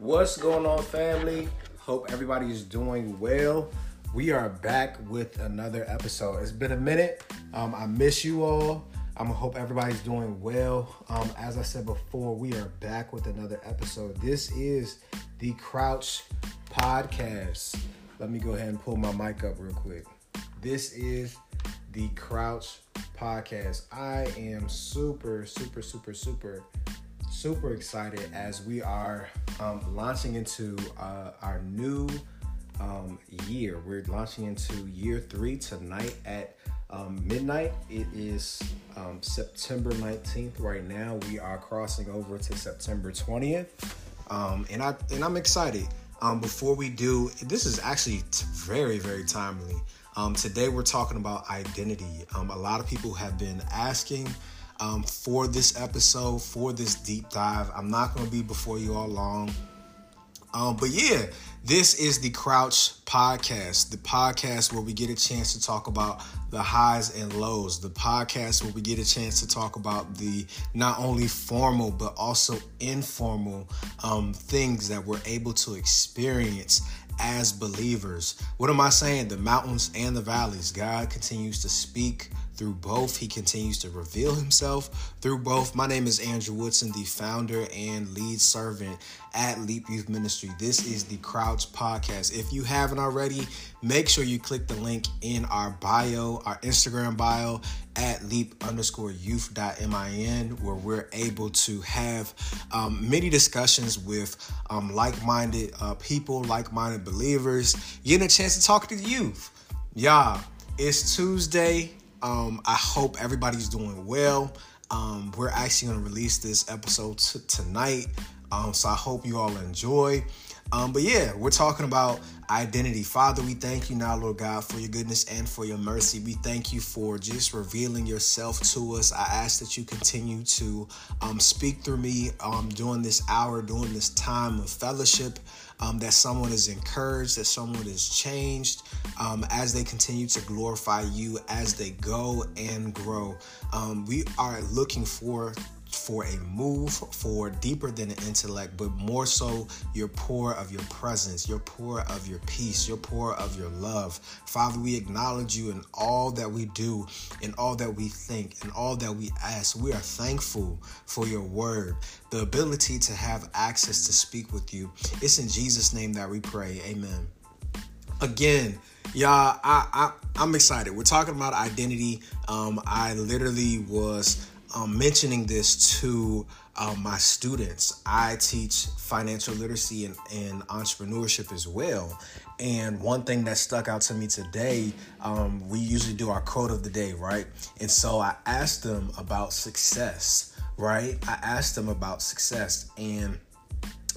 What's going on, family? Hope everybody is doing well. We are back with another episode. It's been a minute. Um, I miss you all. I um, hope everybody's doing well. Um, as I said before, we are back with another episode. This is the Crouch Podcast. Let me go ahead and pull my mic up real quick. This is the Crouch Podcast. I am super, super, super, super super excited as we are um, launching into uh, our new um, year. We're launching into year three tonight at um, midnight. It is um, September 19th right now. We are crossing over to September 20th. Um, and I and I'm excited. Um, before we do, this is actually t- very very timely. today we're talking about identity. a lot of people have been asking um, for this episode, for this deep dive. I'm not going to be before you all long. Um, but yeah, this is the Crouch Podcast, the podcast where we get a chance to talk about the highs and lows, the podcast where we get a chance to talk about the not only formal but also informal um, things that we're able to experience as believers. What am I saying? The mountains and the valleys. God continues to speak through both. He continues to reveal himself through both. My name is Andrew Woodson, the founder and lead servant at Leap Youth Ministry. This is the Crouch Podcast. If you haven't already, make sure you click the link in our bio, our Instagram bio at leap underscore youth.min, where we're able to have um, many discussions with um, like minded uh, people, like minded believers, getting a chance to talk to the youth. Yeah, it's Tuesday. Um, I hope everybody's doing well. Um, we're actually going to release this episode t- tonight. Um, so I hope you all enjoy. Um, but yeah, we're talking about identity. Father, we thank you now, Lord God, for your goodness and for your mercy. We thank you for just revealing yourself to us. I ask that you continue to um, speak through me um, during this hour, during this time of fellowship um, that someone is encouraged, that someone is changed um, as they continue to glorify you as they go and grow. Um, we are looking for for a move for deeper than the intellect, but more so your pour of your presence, your pour of your peace, your pour of your love. Father, we acknowledge you in all that we do, in all that we think, in all that we ask. We are thankful for your word, the ability to have access to speak with you. It's in Jesus' name that we pray. Amen. Again, y'all, I, I I'm excited. We're talking about identity. Um, I literally was um, mentioning this to um, my students. I teach financial literacy and, and, entrepreneurship as well. And one thing that stuck out to me today, um, we usually do our quote of the day, right? And so I asked them about success, right? I asked them about success. And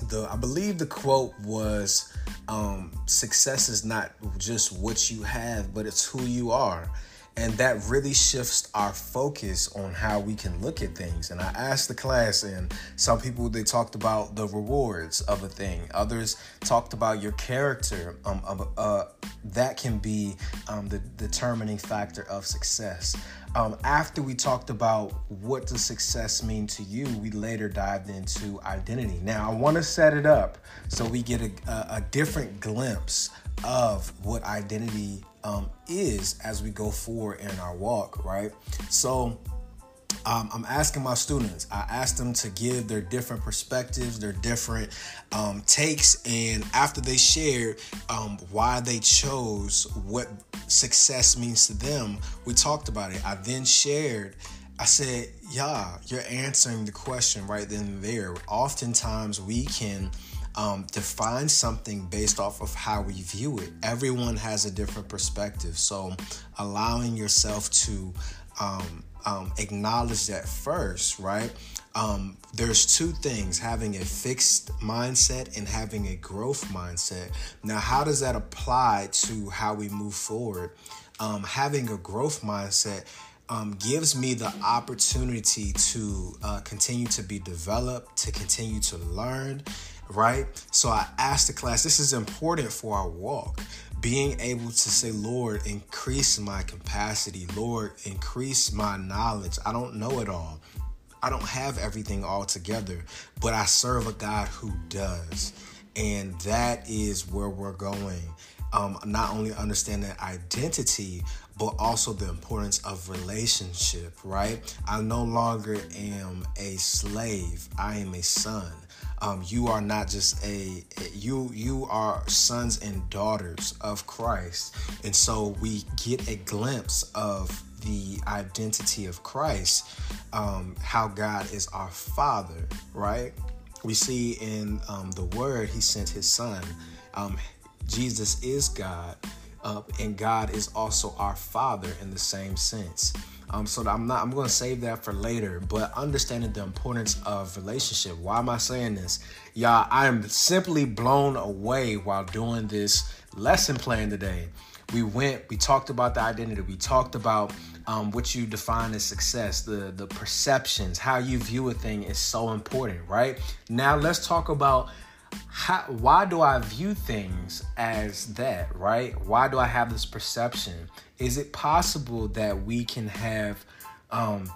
the I believe the quote was um, success is not just what you have, but it's who you are. And that really shifts our focus on how we can look at things. And I asked the class, and some people they talked about the rewards of a thing. Others talked about your character. Um, of, uh, that can be um, the determining factor of success. Um, after we talked about what does success mean to you, we later dived into identity. Now, I want to set it up so we get a, a, a different glimpse of what identity um, is as we go forward in our walk, right? So, um, I'm asking my students, I asked them to give their different perspectives, their different um, takes, and after they shared um, why they chose what success means to them, we talked about it. I then shared I said, yeah, you're answering the question right then and there. Oftentimes we can um, define something based off of how we view it. Everyone has a different perspective. So allowing yourself to um, um, acknowledge that first, right? Um, there's two things having a fixed mindset and having a growth mindset. Now, how does that apply to how we move forward? Um, having a growth mindset um, gives me the opportunity to uh, continue to be developed, to continue to learn, right? So I asked the class, this is important for our walk. Being able to say, Lord, increase my capacity. Lord, increase my knowledge. I don't know it all. I don't have everything all together, but I serve a God who does. And that is where we're going. Um, not only understanding identity, but also the importance of relationship, right? I no longer am a slave, I am a son. Um, you are not just a you you are sons and daughters of Christ. And so we get a glimpse of the identity of Christ um, how God is our father right? We see in um, the word he sent his son. Um, Jesus is God uh, and God is also our father in the same sense um, so I'm not. I'm going to save that for later. But understanding the importance of relationship. Why am I saying this, y'all? I am simply blown away while doing this lesson plan today. We went. We talked about the identity. We talked about um, what you define as success. The the perceptions, how you view a thing, is so important, right? Now let's talk about how, why do I view things as that, right? Why do I have this perception? Is it possible that we can have um,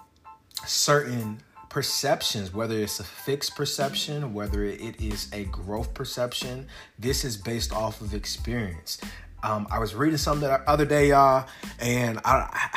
certain perceptions, whether it's a fixed perception, whether it is a growth perception? This is based off of experience. Um, I was reading something the other day, y'all, and I,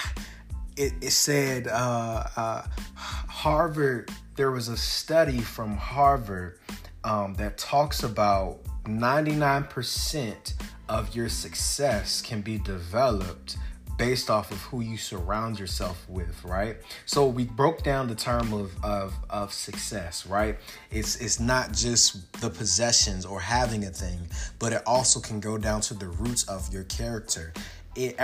it, it, said uh, uh, Harvard. There was a study from Harvard um, that talks about 99% of your success can be developed based off of who you surround yourself with, right? So we broke down the term of of, of success, right? It's it's not just the possessions or having a thing, but it also can go down to the roots of your character. It,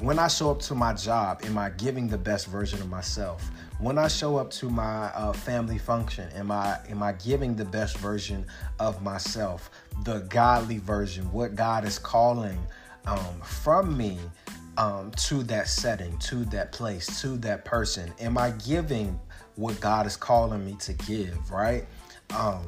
when I show up to my job, am I giving the best version of myself? when I show up to my uh, family function, am I am I giving the best version of myself, the godly version, what God is calling um, from me um, to that setting, to that place, to that person? Am I giving what God is calling me to give? Right. Um,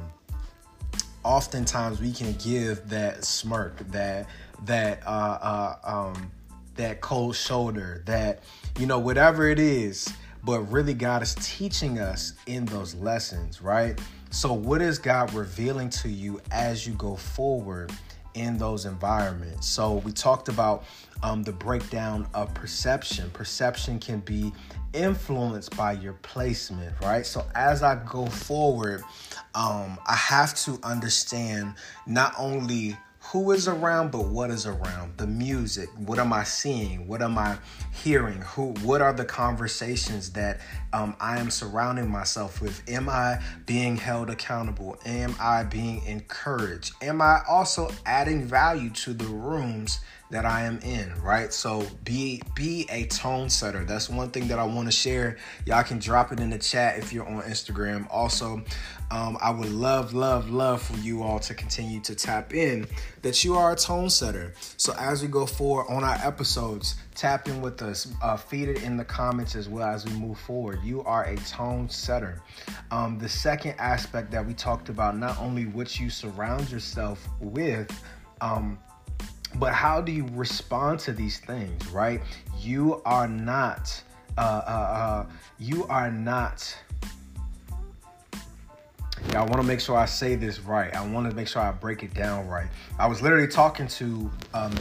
oftentimes we can give that smirk, that that uh, uh, um, that cold shoulder, that you know whatever it is but really God is teaching us in those lessons, right? So, what is God revealing to you as you go forward in those environments? So, we talked about um, the breakdown of perception. Perception can be influenced by your placement, right? So, as I go forward, um, I have to understand not only who is around but what is around? The music. What am i seeing? What am i hearing? Who what are the conversations that um, i am surrounding myself with? Am i being held accountable? Am i being encouraged? Am i also adding value to the rooms that I am in, right? So be be a tone setter. That's one thing that I want to share. Y'all can drop it in the chat if you're on Instagram. Also, um, I would love, love, love for you all to continue to tap in that you are a tone setter. So as we go forward on our episodes, tap in with us, uh, feed it in the comments as well as we move forward. You are a tone setter. Um, the second aspect that we talked about, not only what you surround yourself with, um, but how do you respond to these things, right? You are not, uh, uh, uh, you are not. Yeah, I want to make sure I say this right. I want to make sure I break it down right. I was literally talking to um,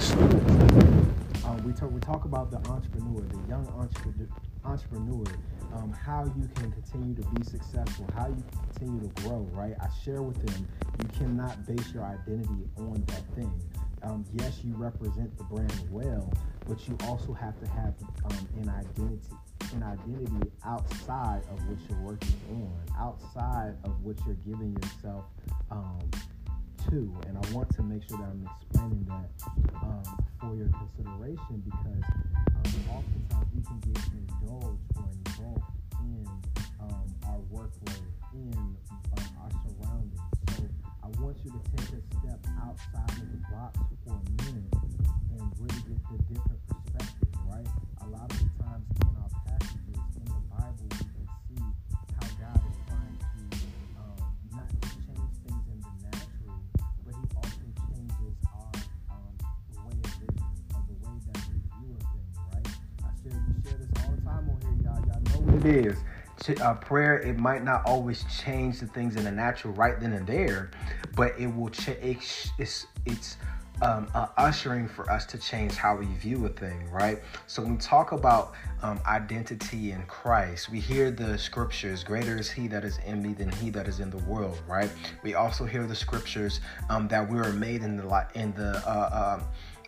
um, we talk we talk about the entrepreneur, the young entrepreneur, entrepreneur, um, how you can continue to be successful, how you continue to grow. Right? I share with them you cannot base your identity on that thing um, yes, you represent the brand well, but you also have to have um, an identity, an identity outside of what you're working on, outside of what you're giving yourself um, to. And I want to make sure that I'm explaining that um, for your consideration because um, oftentimes we can get indulged or involved in um, our workload, in our surroundings. So I want you to take a step outside of the box for a minute and really get the different perspective, right? A lot of the times in our passages in the Bible, we can see how God is trying to um, not just change things in the natural, but He also changes our um, way of vision, or the way that we view a thing, right? I share, we share this all the time on here, y'all. Y'all know what it is uh, prayer it might not always change the things in the natural right then and there, but it will change. It's it's um, uh, ushering for us to change how we view a thing, right? So when we talk about um, identity in Christ, we hear the scriptures, greater is he that is in me than he that is in the world, right? We also hear the scriptures um, that we are made in the in the uh, uh,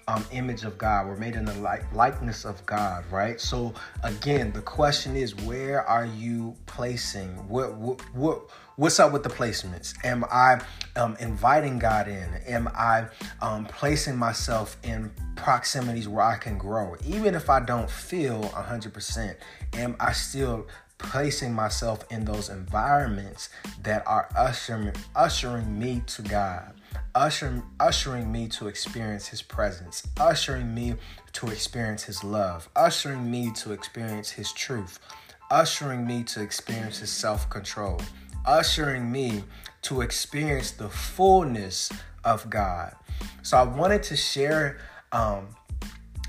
um, image of God. We're made in the like, likeness of God, right? So again, the question is, where are you placing? What what what what's up with the placements? Am I um, inviting God in? Am I um, placing myself in proximities where I can grow, even if I don't feel 100%? Am I still placing myself in those environments that are ushering ushering me to God? Ushering, ushering me to experience his presence, ushering me to experience his love, ushering me to experience his truth, ushering me to experience his self control, ushering me to experience the fullness of God. So I wanted to share um,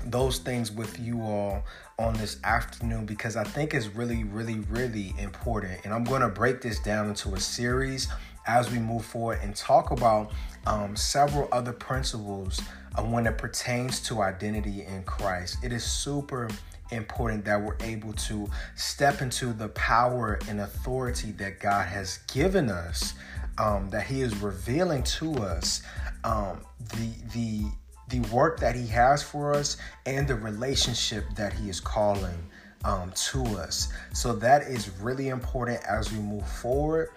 those things with you all on this afternoon because I think it's really, really, really important. And I'm going to break this down into a series as we move forward and talk about um, several other principles when it pertains to identity in Christ. It is super important that we're able to step into the power and authority that God has given us, um, that He is revealing to us um, the the the work that He has for us and the relationship that He is calling um, to us. So that is really important as we move forward.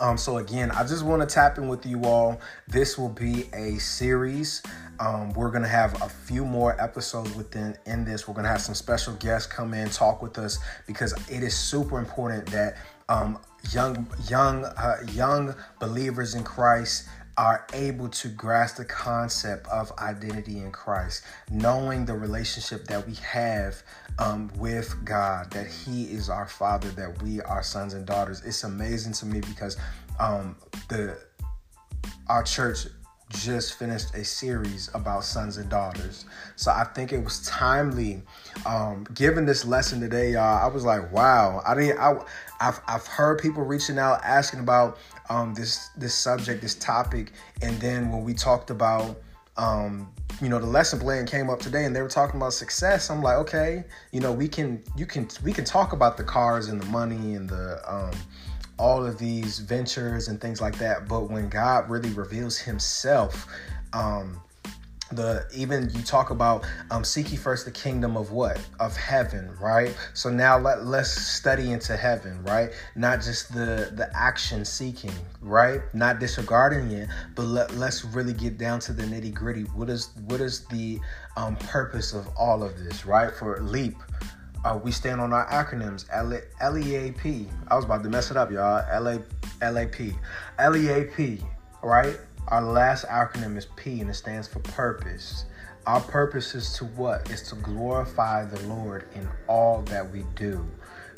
Um, so again, I just want to tap in with you all. This will be a series. Um, we're gonna have a few more episodes within in this. We're gonna have some special guests come in, talk with us because it is super important that um, young, young, uh, young believers in Christ are able to grasp the concept of identity in Christ, knowing the relationship that we have um, with God, that He is our Father, that we are sons and daughters. It's amazing to me because um, the our church just finished a series about sons and daughters. So I think it was timely. Um, given this lesson today, y'all, I was like, wow. I didn't. I, I've I've heard people reaching out asking about um, this this subject, this topic, and then when we talked about um, you know the lesson plan came up today and they were talking about success i'm like okay you know we can you can we can talk about the cars and the money and the um, all of these ventures and things like that. But when god really reveals himself um, the even you talk about um seek ye first the kingdom of what? Of heaven right? So now let, let's study into heaven right? Not just the the action seeking right? Not disregarding it but let, let's really get down to the nitty gritty. What is what is the um purpose of all of this right? For leap uh, we stand on our acronyms L- LEAP. I was about to mess it up, y'all. LA, right? Our last acronym is P and it stands for purpose. Our purpose is to what? Is to glorify the Lord in all that we do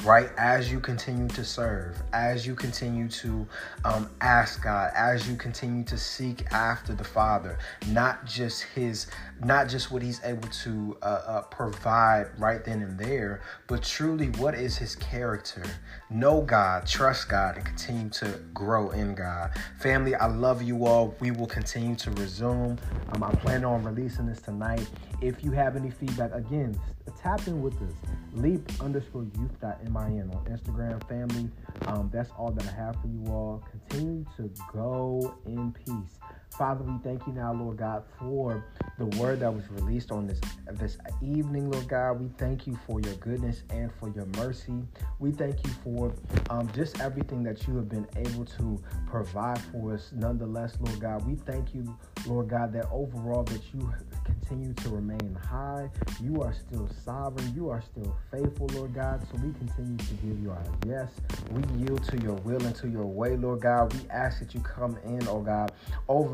right? As you continue to serve, as you continue to um, ask God, as you continue to seek after the Father, not just His, not just what He's able to uh, uh, provide right then and there, but truly what is His character. Know God, trust God, and continue to grow in God. Family, I love you all. We will continue to resume. Um, I plan on releasing this tonight. If you have any feedback, again, tap in with us. Leap underscore youth.min on Instagram, family. Um, that's all that I have for you all. Continue to go in peace. Father, we thank you now, Lord God, for the word that was released on this this evening, Lord God. We thank you for your goodness and for your mercy. We thank you for um, just everything that you have been able to provide for us. Nonetheless, Lord God, we thank you, Lord God, that overall that you continue to remain high. You are still sovereign. You are still faithful, Lord God. So we continue to give you our yes. We yield to your will and to your way, Lord God. We ask that you come in, oh God,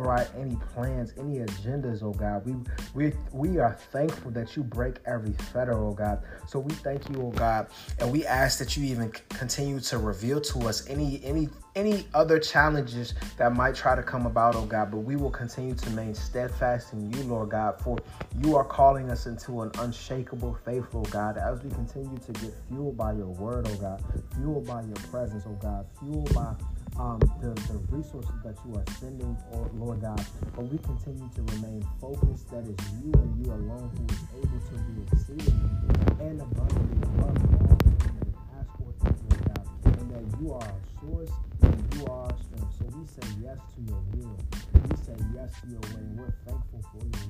override any plans, any agendas, oh God. We we we are thankful that you break every fetter, oh God. So we thank you, oh God, and we ask that you even continue to reveal to us any any any other challenges that might try to come about, oh God, but we will continue to remain steadfast in you, Lord God, for you are calling us into an unshakable faith, oh God, as we continue to get fueled by your word, oh God, fueled by your presence, oh God, fueled by um, the, the resources that you are sending, oh Lord God, but we continue to remain focused that is you and you alone who is able to do exceedingly and abundantly above all that ask or think, Lord God, and that you are our source and you are our strength. So we say yes to your will. We say yes to your way. We're thankful for your